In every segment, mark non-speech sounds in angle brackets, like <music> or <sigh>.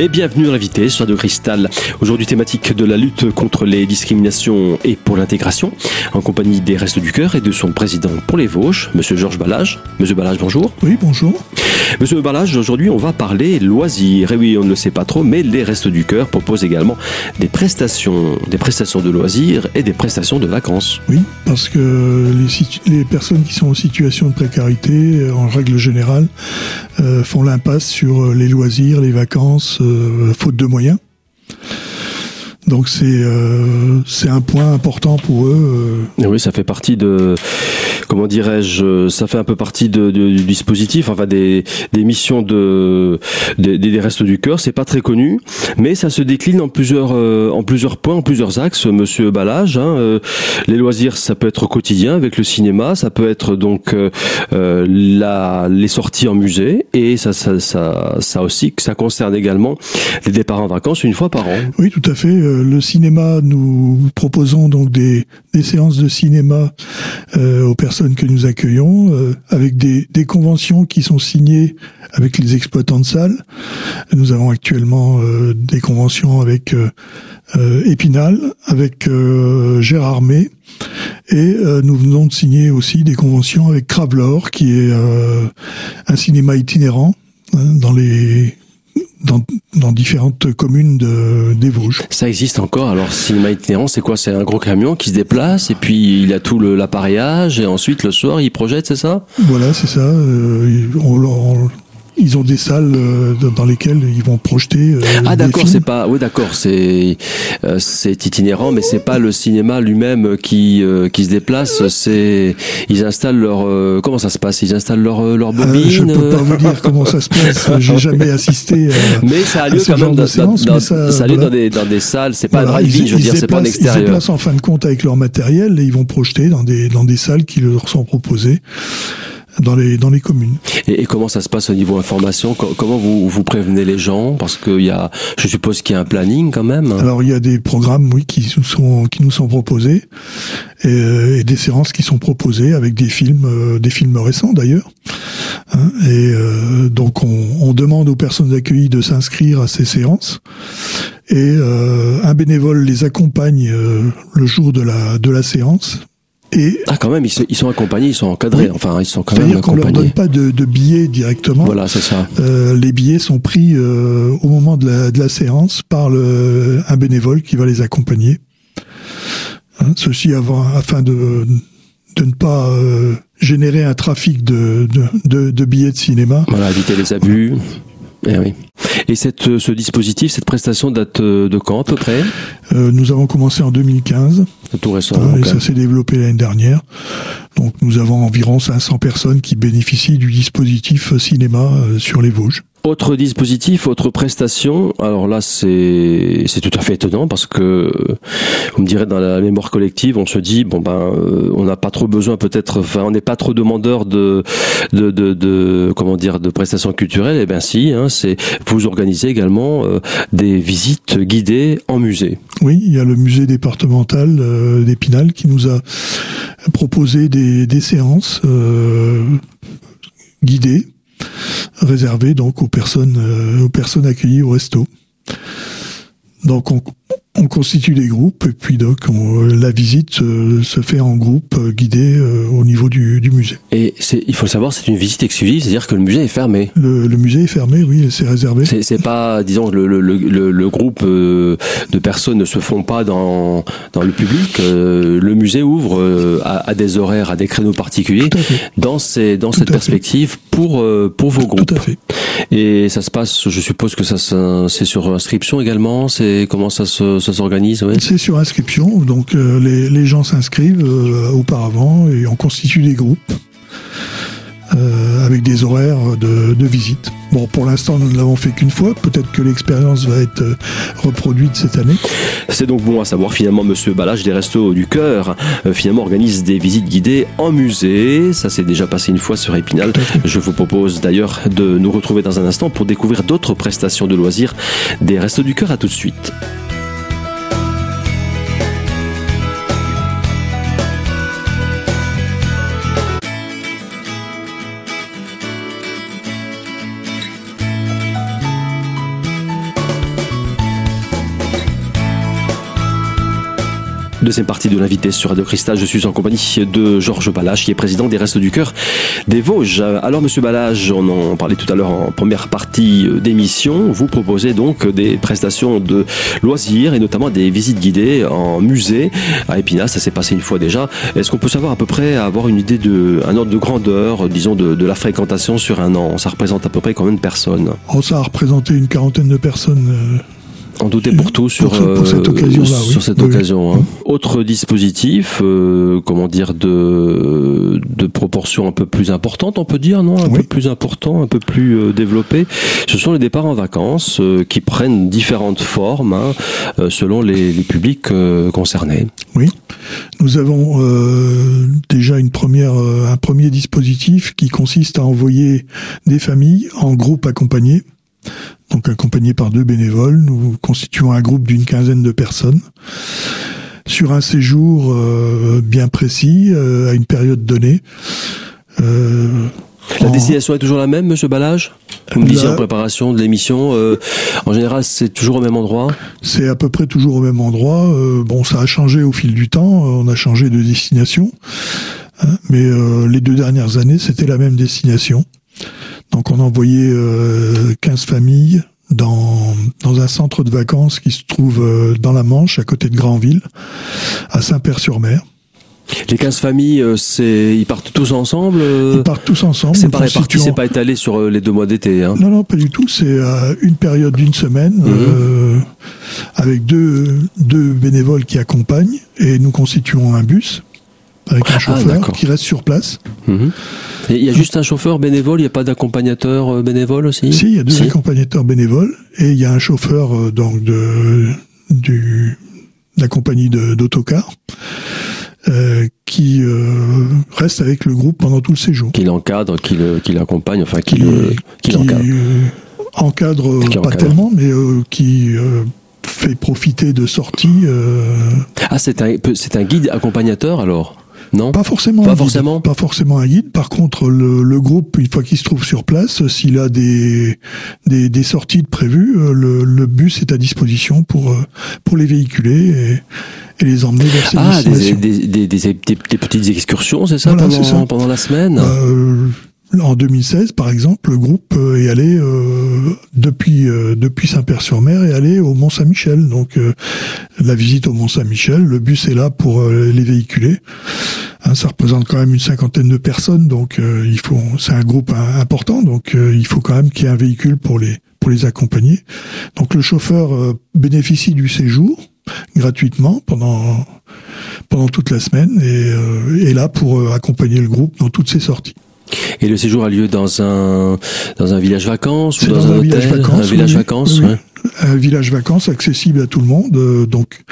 Et bienvenue à l'invité sur de Cristal. Aujourd'hui thématique de la lutte contre les discriminations et pour l'intégration, en compagnie des Restes du Cœur et de son président pour les Vosges, Monsieur Georges Balage. Monsieur Balage, bonjour. Oui, bonjour. Monsieur Balage, aujourd'hui on va parler loisirs. Et oui, on ne le sait pas trop, mais les Restes du Cœur proposent également des prestations, des prestations de loisirs et des prestations de vacances. Oui, parce que les, les personnes qui sont en situation de précarité, en règle générale, euh, font l'impasse sur les loisirs, les vacances, euh, faute de moyens. Donc c'est euh, c'est un point important pour eux. Et oui, ça fait partie de comment dirais-je, ça fait un peu partie de, de, du dispositif, enfin des, des missions de des, des restes du cœur. C'est pas très connu, mais ça se décline en plusieurs euh, en plusieurs points, en plusieurs axes. Monsieur Balage, hein, euh, les loisirs, ça peut être quotidien avec le cinéma, ça peut être donc euh, la les sorties en musée et ça ça ça, ça aussi ça concerne également les départs en vacances une fois par an. Oui, tout à fait. Le cinéma, nous proposons donc des séances de cinéma aux personnes que nous accueillons, euh, avec des, conventions qui sont signées avec les exploitants de salles. Nous avons actuellement euh, des conventions avec euh, Épinal, avec Gérard May, et nous venons de signer aussi des conventions avec Cravelor, qui est un cinéma itinérant hein, dans les dans, dans, différentes communes de, des Vosges. Ça existe encore. Alors, cinéma itinérant, c'est quoi? C'est un gros camion qui se déplace et puis il a tout l'appareillage et ensuite le soir il projette, c'est ça? Voilà, c'est ça. Euh, on, on, ils ont des salles euh, dans lesquelles ils vont projeter. Euh, ah d'accord, c'est pas. Oui d'accord, c'est euh, c'est itinérant, mais c'est pas le cinéma lui-même qui qui se déplace. C'est ils installent leur comment ça se passe? Ils installent leur leur bobine? je peux pas vous dire comment ça se <laughs> passe. J'ai jamais assisté. À, mais ça a lieu quand même dans, séance, dans, ça, ça a lieu dans des dans des salles. C'est pas voilà, un drive-in, je veux dire, c'est pas en extérieur. Ils se déplacent en fin de compte avec leur matériel et ils vont projeter dans des dans des salles qui leur sont proposées dans les dans les communes. Et, et, comment ça se passe au niveau information Comment vous vous prévenez les gens? Parce qu'il y a, je suppose qu'il y a un planning quand même. Alors il y a des programmes, oui, qui nous sont qui nous sont proposés et, et des séances qui sont proposées avec des films, euh, des films récents d'ailleurs. Hein, et euh, donc on, on, demande aux personnes accueillies de s'inscrire à ces séances et euh, un bénévole les accompagne euh, le jour de la de la séance et ah, quand même, ils, ils, sont accompagnés, ils sont encadrés. Oui. Enfin, ils sont quand même accompagnés. C'est-à-dire qu'on leur donne pas de, de, billets directement. Voilà, c'est ça. Euh, les billets sont pris euh, au moment de la, de la séance par le, un bénévole qui va les accompagner. Hein, ceci avant, afin de, de ne pas euh, générer un trafic de, de, de, billets de cinéma. Voilà, éviter les abus. Eh oui. Et cette, ce dispositif, cette prestation date de quand à peu près? Euh, Nous avons commencé en 2015. C'est tout récent. Euh, et ça s'est développé l'année dernière. Donc nous avons environ 500 personnes qui bénéficient du dispositif cinéma euh, sur les Vosges. Autre dispositif, autre prestation. Alors là, c'est tout à fait étonnant parce que on me dirait dans la mémoire collective, on se dit bon ben euh, on n'a pas trop besoin peut-être, enfin on n'est pas trop demandeur de, de de, de comment dire de prestations culturelles. Eh bien si, hein, c'est vous organisez également euh, des visites guidées en musée. Oui, il y a le musée départemental euh, d'Épinal qui nous a proposé des des séances euh, guidées réservé donc aux personnes euh, aux personnes accueillies au resto. Donc on, on constitue des groupes et puis donc on, la visite euh, se fait en groupe euh, guidé euh, au niveau du, du musée. Et c'est, il faut le savoir, c'est une visite exclusive, c'est-à-dire que le musée est fermé. Le, le musée est fermé, oui, c'est réservé. C'est, c'est pas, disons, le, le, le, le groupe euh, de personnes ne se font pas dans, dans le public. Euh, le musée ouvre euh, à, à, des horaires, à des créneaux particuliers dans, ces, dans cette perspective pour, pour vos groupes. Tout à fait. Et ça se passe, je suppose que ça, c'est sur inscription également. C'est comment ça se ça s'organise ouais. C'est sur inscription, donc euh, les, les, gens s'inscrivent euh, auparavant et on constitue des groupes euh, avec des horaires de, de visite. Bon, pour l'instant, nous ne l'avons fait qu'une fois. Peut-être que l'expérience va être reproduite cette année. C'est donc bon à savoir, finalement, Monsieur Balage des Restos du Cœur, euh, finalement, organise des visites guidées en musée. Ça s'est déjà passé une fois sur Épinal. Je vous propose d'ailleurs de nous retrouver dans un instant pour découvrir d'autres prestations de loisirs des Restos du Cœur. À tout de suite. Deuxième partie de l'invité sur Radio Cristal. Je suis en compagnie de Georges Balage, qui est président des Restes du Cœur des Vosges. Alors, monsieur Balage, on en parlait tout à l'heure en première partie d'émission. Vous proposez donc des prestations de loisirs et notamment des visites guidées en musée à Épinal. Ça s'est passé une fois déjà. Est-ce qu'on peut savoir à peu près, avoir une idée de, un ordre de grandeur, disons, de, la fréquentation sur un an? Ça représente à peu près combien de personnes? Oh, ça a représenté une quarantaine de personnes. Euh, en douter pour tout sur, cette euh, occasion Sur cette occasion. Hein. Autre dispositif, euh, comment dire, de, de proportion un peu plus importante, on peut dire, non? Un peu plus important, un peu plus euh, développé. Ce sont les départs en vacances qui prennent différentes formes hein, selon les, les publics concernés. Oui, nous avons déjà une première, un premier dispositif qui consiste à envoyer des familles en groupe accompagnés donc accompagné par deux bénévoles. Nous constituons un groupe d'une quinzaine de personnes sur un séjour euh, bien précis, euh, à une période donnée. Euh, la destination est toujours la même, Monsieur Balage? Vous me disiez en préparation de l'émission, en général, c'est toujours au même endroit? C'est à peu près toujours au même endroit. bon, ça a changé au fil du temps, on a changé de destination, hein, mais les deux dernières années, c'était la même destination. Donc on a envoyé 15 familles dans, dans un centre de vacances qui se trouve euh, dans la Manche, à côté de Granville, à Saint-Père-sur-Mer. Les 15 familles, euh, c'est ils partent tous ensemble euh Ils partent tous ensemble. C'est pas réparti, c'est pas étalé sur les deux mois d'été. Hein. Non, non, pas du tout. C'est une période d'une semaine mhm. avec deux, deux bénévoles qui accompagnent et nous constituons un bus avec un ah, chauffeur qui reste sur place. Mhm. il y a juste un chauffeur bénévole, il n'y a pas d'accompagnateur euh, bénévole aussi? Si, il y a deux accompagnateurs bénévoles et il y a un chauffeur euh, donc de du de la compagnie d'autocar euh, qui euh, reste avec le groupe pendant tout le séjour. Qui l'encadre, qui l'accompagne, enfin qui, le qui, encadre. encadre pas tellement, mais qui fait profiter de sorties. Ah, c'est un, c'est un guide accompagnateur alors? Non Pas forcément. Pas forcément. pas forcément un guide. Par contre, le, le groupe, une fois qu'il se trouve sur place, s'il a des, des, des sorties de prévues, euh, le, le, bus est à disposition pour euh, pour les véhiculer et, et les emmener vers ces ah, des, des, des, petites excursions, c'est ça, pendant, pendant la semaine. Euh, en 2016, par exemple, le groupe euh, est allé euh, depuis euh, depuis Saint-Père-sur-Mer est allé au Mont Saint-Michel. Donc la visite au Mont Saint-Michel, le bus est là pour les véhiculer. Hein, ça représente quand même une cinquantaine de personnes, donc il faut c'est un groupe important, donc il faut quand même qu'il y ait un véhicule pour les pour les accompagner. Donc le chauffeur bénéficie du séjour gratuitement pendant pendant toute la semaine et est là pour accompagner le groupe dans toutes ses sorties. Et le séjour a lieu dans un dans un village vacances ou dans, un, hôtel, village vacances, un village vacances, un village vacances accessible à tout le monde. Euh, donc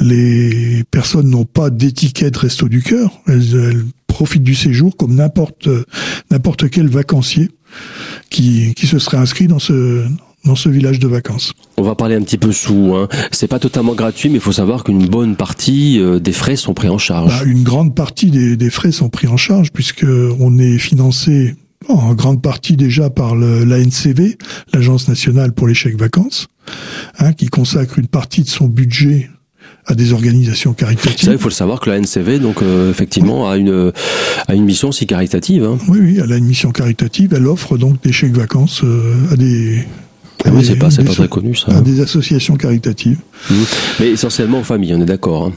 les personnes n'ont pas d'étiquette resto du cœur. Elles, profitent du séjour comme n'importe n'importe quel vacancier qui qui se serait inscrit dans ce dans ce village de vacances. On va parler un petit peu sous. Hein. C'est pas totalement gratuit, mais il faut savoir qu'une bonne partie euh, des frais sont pris en charge. Bah, une grande partie des, des, frais sont pris en charge puisque on est financé en grande partie déjà par l'ANCV, l'Agence nationale pour les chèques vacances, hein, qui consacre une partie de son budget à des organisations caritatives. Ça, il faut le savoir que la NCV, donc euh, effectivement, a une a une mission aussi caritative. Hein. Oui, oui, elle a une mission caritative. Elle offre donc des chèques vacances euh, à des ah oui, c'est pas, pas très connu ça. Des associations caritatives. Mmh. Mais essentiellement en famille, on est d'accord. Hein.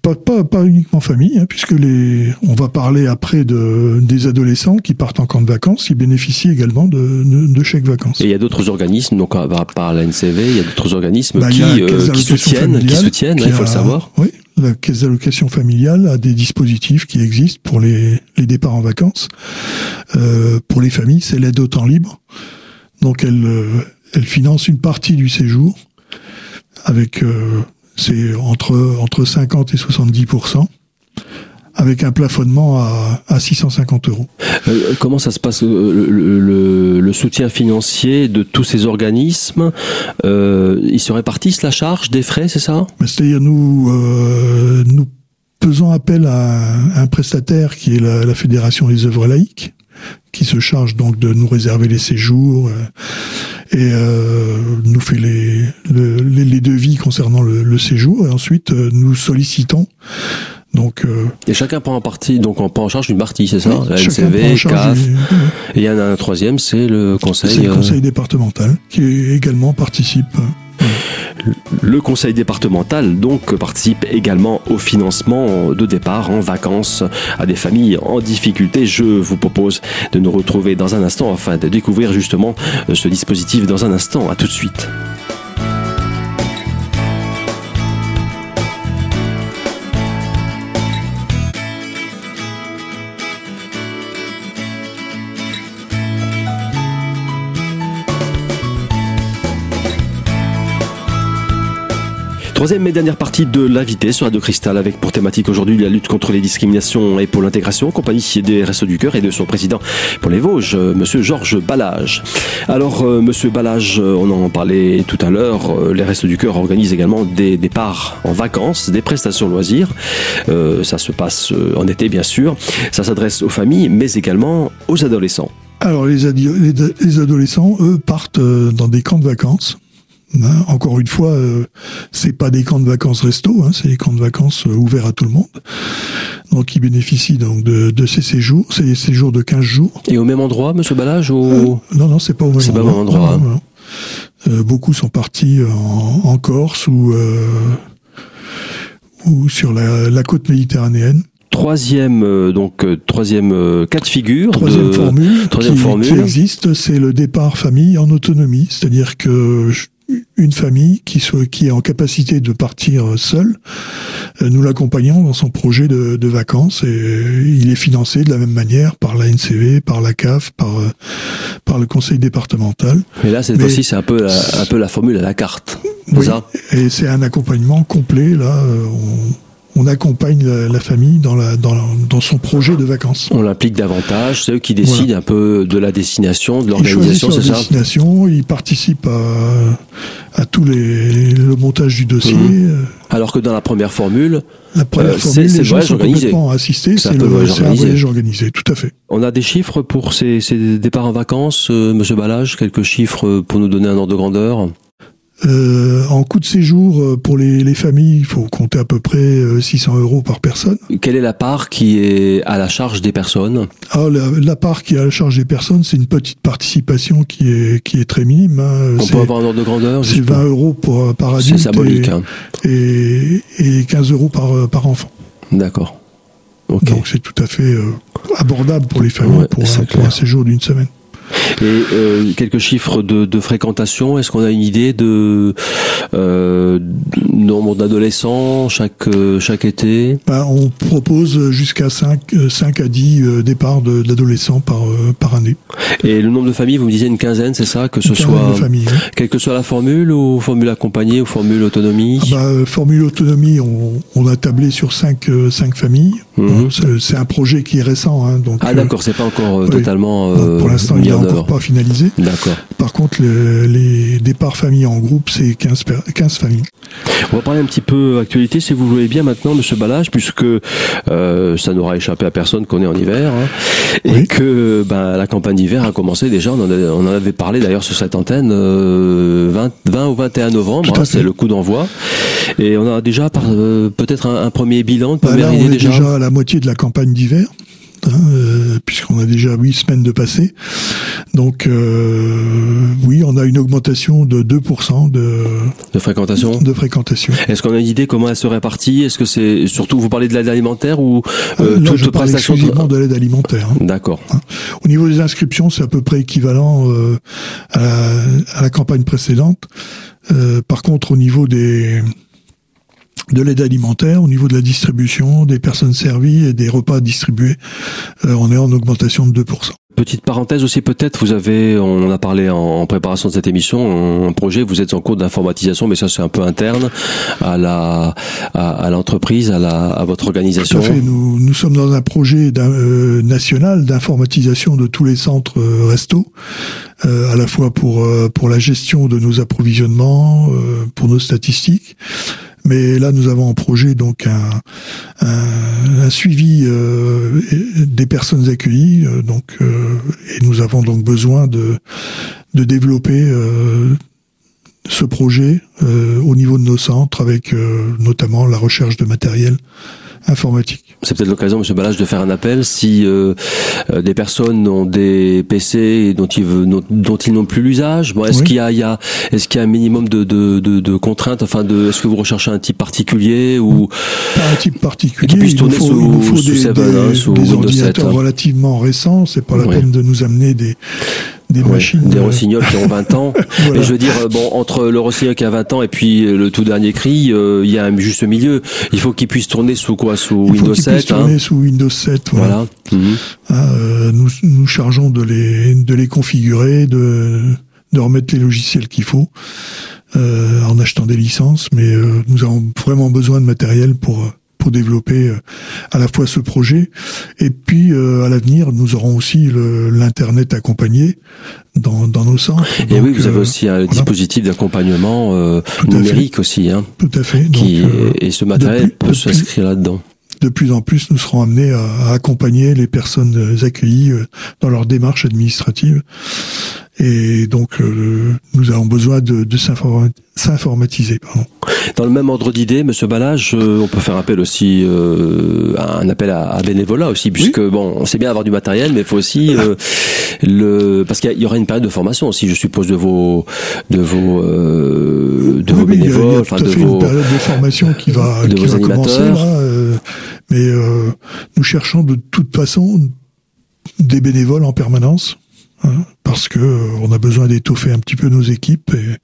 Pas, pas, pas, uniquement famille, hein, puisque les, on va parler après de, des adolescents qui partent en camp de vacances, ils bénéficient également de, de, chèques vacances. Et il y a d'autres organismes, donc à part la NCV, il y a d'autres organismes bah, qui, euh, qui, soutiennent, qui soutiennent, il faut le savoir. Oui, la caisse d'allocation familiale a des dispositifs qui existent pour les, les départs en vacances. Euh, pour les familles, c'est l'aide au temps libre. Donc elle, euh, elle finance une partie du séjour avec euh, c'est entre entre 50 et 70 avec un plafonnement à, à 650 euros. Euh, comment ça se passe le, le, soutien financier de tous ces organismes euh, Ils se répartissent la charge des frais, c'est ça? C'est-à-dire nous nous faisons appel à un, prestataire qui est la, la Fédération des œuvres laïques qui se charge donc de nous réserver les séjours. Euh, et nous fait les, les, devis concernant le, séjour et ensuite nous sollicitons donc, et chacun prend en partie, donc on prend en charge une partie, c'est ça La LCV, CAF. Et il y en a un troisième, c'est le conseil. C'est le conseil départemental qui également participe. Le conseil départemental donc participe également au financement de départ en vacances à des familles en difficulté. Je vous propose de nous retrouver dans un instant afin de découvrir justement ce dispositif dans un instant. À tout de suite. Troisième et dernière partie de l'invité sur Radio Cristal avec pour thématique aujourd'hui la lutte contre les discriminations et pour l'intégration, compagnie des Restos du Cœur et de son président pour les Vosges, euh, Monsieur Georges Ballage. Alors, euh, Monsieur Ballage, euh, on en parlait tout à l'heure, les Restos du Cœur organisent également des départs en vacances, des prestations loisirs. ça se passe en été, bien sûr. Ça s'adresse aux familles, mais également aux adolescents. Alors, les adolescents, eux, partent dans des camps de vacances Hein, encore une fois, euh, c'est pas des camps de vacances resto, hein, c'est des camps de vacances euh, ouverts à tout le monde. Donc ils bénéficient donc de, de ces séjours, ces séjours de 15 jours. Et au même endroit, Monsieur Balage ou... Euh, non, non, c'est pas au même endroit. Pas au même endroit. Hein. beaucoup sont partis en, en Corse ou ou sur la, la côte méditerranéenne troisième donc troisième cas de figure troisième formule troisième qui, formule qui existe c'est le départ famille en autonomie c'est-à-dire que une famille qui, soit, qui est en capacité de partir seule, euh, nous l'accompagnons dans son projet de, de, vacances et il est financé de la même manière par la NCV, par la CAF, par, euh, par le conseil départemental. Mais là, cette fois-ci, c'est un peu, la, un peu la formule à la carte. Oui, ça? et c'est un accompagnement complet. Là, euh, on, on accompagne la, famille dans, la, dans, dans, son projet de vacances. On l'implique davantage, c'est eux qui décident un peu de la destination, de l'organisation, c'est ça destination, ils participent à, à tout les, le montage du dossier. Mhm. Alors que dans la première formule, la première euh, formule, les gens sont complètement assistés, c'est un voyage organisé, tout à fait. On a des chiffres pour ces, ces départs en vacances, euh, Monsieur Balage, quelques chiffres pour nous donner un ordre de grandeur? Euh, en coût de séjour euh, pour les, les, familles, il faut compter à peu près 600 euh, euros par personne. Quelle est la part qui est à la charge des personnes? Ah, la, la, part qui est à la charge des personnes, c'est une petite participation qui est qui est très minime. Hein. On peut avoir un ordre de grandeur C'est 20 euros pour, par adulte. C'est symbolique. Hein. Et, et, 15 euros par, par enfant. D'accord. Donc c'est tout à fait abordable pour les familles pour, pour un séjour d'une semaine. Et euh, quelques chiffres de, de fréquentation. Est-ce qu'on a une idée de euh, nombre d'adolescents chaque euh, chaque été? Ben, On propose jusqu'à 5, 5 euh, à 10 euh, départs d'adolescents par par année. Et le nombre de familles, vous me disiez une quinzaine, c'est ça? Que ce soit familles, quelle que soit la formule ou formule accompagnée ou formule autonomie? Ah ben, Formule autonomie, on, on, a tablé sur 5 5 familles. Mhm. C'est un projet qui est récent, hein, donc. Ah d'accord, c'est pas encore totalement. pour l'instant, il est encore pas finalisé. D'accord. Par contre, le, les départs familles en groupe, c'est 15, 15 familles. On va parler un petit peu actualité, si vous voulez bien maintenant, Monsieur Balage, puisque euh, ça n'aura échappé à personne qu'on est en hiver, hein, et que ben, la campagne d'hiver a commencé déjà. On en, on en avait parlé d'ailleurs sur cette antenne, euh, 20, 20 ou 21 novembre, hein, c'est le coup d'envoi. Et on a déjà euh, peut-être un, un, premier bilan, une bah là, on est déjà. déjà à la moitié de la campagne d'hiver. Hein, euh, puisqu'on a déjà huit semaines de passé. Donc euh, oui, on a une augmentation de 2% de, de fréquentation. De fréquentation. Est-ce qu'on a une idée comment elle se répartit Est-ce que c'est surtout vous parlez de l'aide alimentaire ou euh, Là, toute prestation exclusivement de l'aide alimentaire. Hein. D'accord. Hein. Au niveau des inscriptions, c'est à peu près équivalent euh, à la, à, la, campagne précédente. Euh, par contre, au niveau des de l'aide alimentaire, au niveau de la distribution, des personnes servies et des repas distribués, euh, on est en augmentation de 2%. Petite parenthèse aussi peut-être, vous avez, on en a parlé en préparation de cette émission, un projet, vous êtes en cours d'informatisation, mais ça c'est un peu interne à la à, l'entreprise, à, la, à votre organisation. Tout à fait. Nous, nous sommes dans un projet euh, national d'informatisation de tous les centres euh, resto, euh, à la fois pour pour la gestion de nos approvisionnements, pour nos statistiques, mais là, nous avons en projet donc un, suivi euh, des personnes accueillies. Euh, donc, euh, et nous avons donc besoin de de développer ce projet au niveau de nos centres avec notamment la recherche de matériel informatique. C'est peut-être l'occasion, Monsieur Balage, de faire un appel si euh, euh, des personnes ont des PC dont ils, dont, ils n'ont plus l'usage. Bon, est-ce qu'il y a, y a est-ce qu'il y a un minimum de, de, de, de contraintes, enfin de, est-ce que vous recherchez un type particulier ou pas un type particulier qui puisse tourner il faut, sous, il nous faut sous des, 7, des, hein, sous des ordinateurs hein. relativement récents. C'est pas la peine de nous amener des des machines. Des rossignols qui ont 20 ans. <laughs> voilà. Et je veux dire, euh, bon, entre le rossignol qui a 20 ans et puis le tout dernier cri, euh, il y a un juste milieu. Il faut qu'il puisse tourner sous quoi? Sous il Windows faut 7 puisse tourner hein? sous Windows 7. Voilà. voilà. Mmh. Ah, euh, nous, nous chargeons de les, de les configurer, de, de remettre les logiciels qu'il faut. Euh, en achetant des licences, mais euh, nous avons vraiment besoin de matériel pour pour développer à la fois ce projet et puis euh, à l'avenir nous aurons aussi l'internet accompagné dans, dans nos centres. Et Donc, oui, vous avez euh, aussi un voilà. dispositif d'accompagnement euh, numérique aussi, hein, Tout à fait. Qui, et ce matériel peut s'inscrire là-dedans de plus en plus, nous serons amenés à, à, accompagner les personnes accueillies dans leur démarche administrative. Et donc, euh, nous avons besoin de, de s'informatiser. Dans le même ordre d'idée, Monsieur Balage, euh, on peut faire appel aussi euh, à un appel à, à bénévolat aussi, puisque oui. bon, on sait bien avoir du matériel, mais il faut aussi euh, le parce qu'il y, aura une période de formation aussi, je suppose, de vos de vos euh, de oui, vos bénévoles, enfin de vos une période de formation qui va qui va commencer là, euh, mais nous cherchons de toute façon des bénévoles en permanence. Hein, parce que euh, on a besoin d'étoffer un petit peu nos équipes et,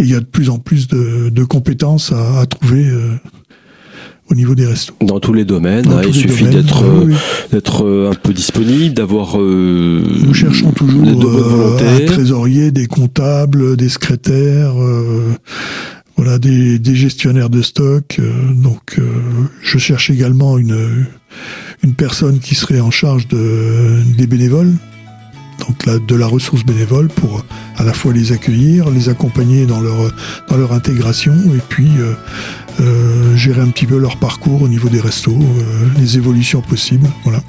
il y a de plus en plus de, de compétences à, à trouver euh, au niveau des restos. Dans tous les domaines, hein, tous il les suffit d'être oui, oui. d'être euh, un peu disponible, d'avoir. Euh, Nous cherchons toujours de euh, un trésorier, des comptables, des secrétaires. Euh, voilà des, gestionnaires de stock. Euh, donc, je cherche également une personne qui serait en charge de des bénévoles, donc de la ressource bénévole pour à la fois les accueillir, les accompagner dans leur intégration et puis euh, euh, gérer un petit peu leur parcours au niveau des restos, euh, les évolutions possibles, voilà.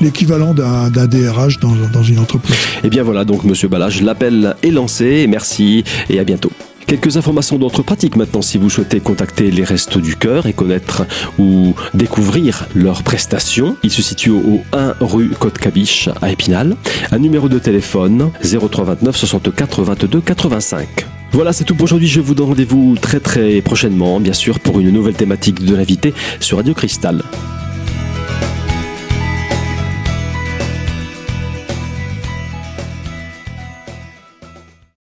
L'équivalent d'un DRH dans, dans une entreprise. Et bien voilà, donc Monsieur Balage, l'appel est lancé. Merci et à bientôt. Quelques informations d'autres pratiques maintenant si vous souhaitez contacter les Restos du Cœur et connaître ou découvrir leurs prestations. Ils se situent au 1 rue Côte-Cabiche à Épinal. Un numéro de téléphone 0329 64 22 85. Voilà, c'est tout pour aujourd'hui. Je vous donne rendez-vous très très prochainement, bien sûr, pour une nouvelle thématique de l'invité sur Radio Cristal.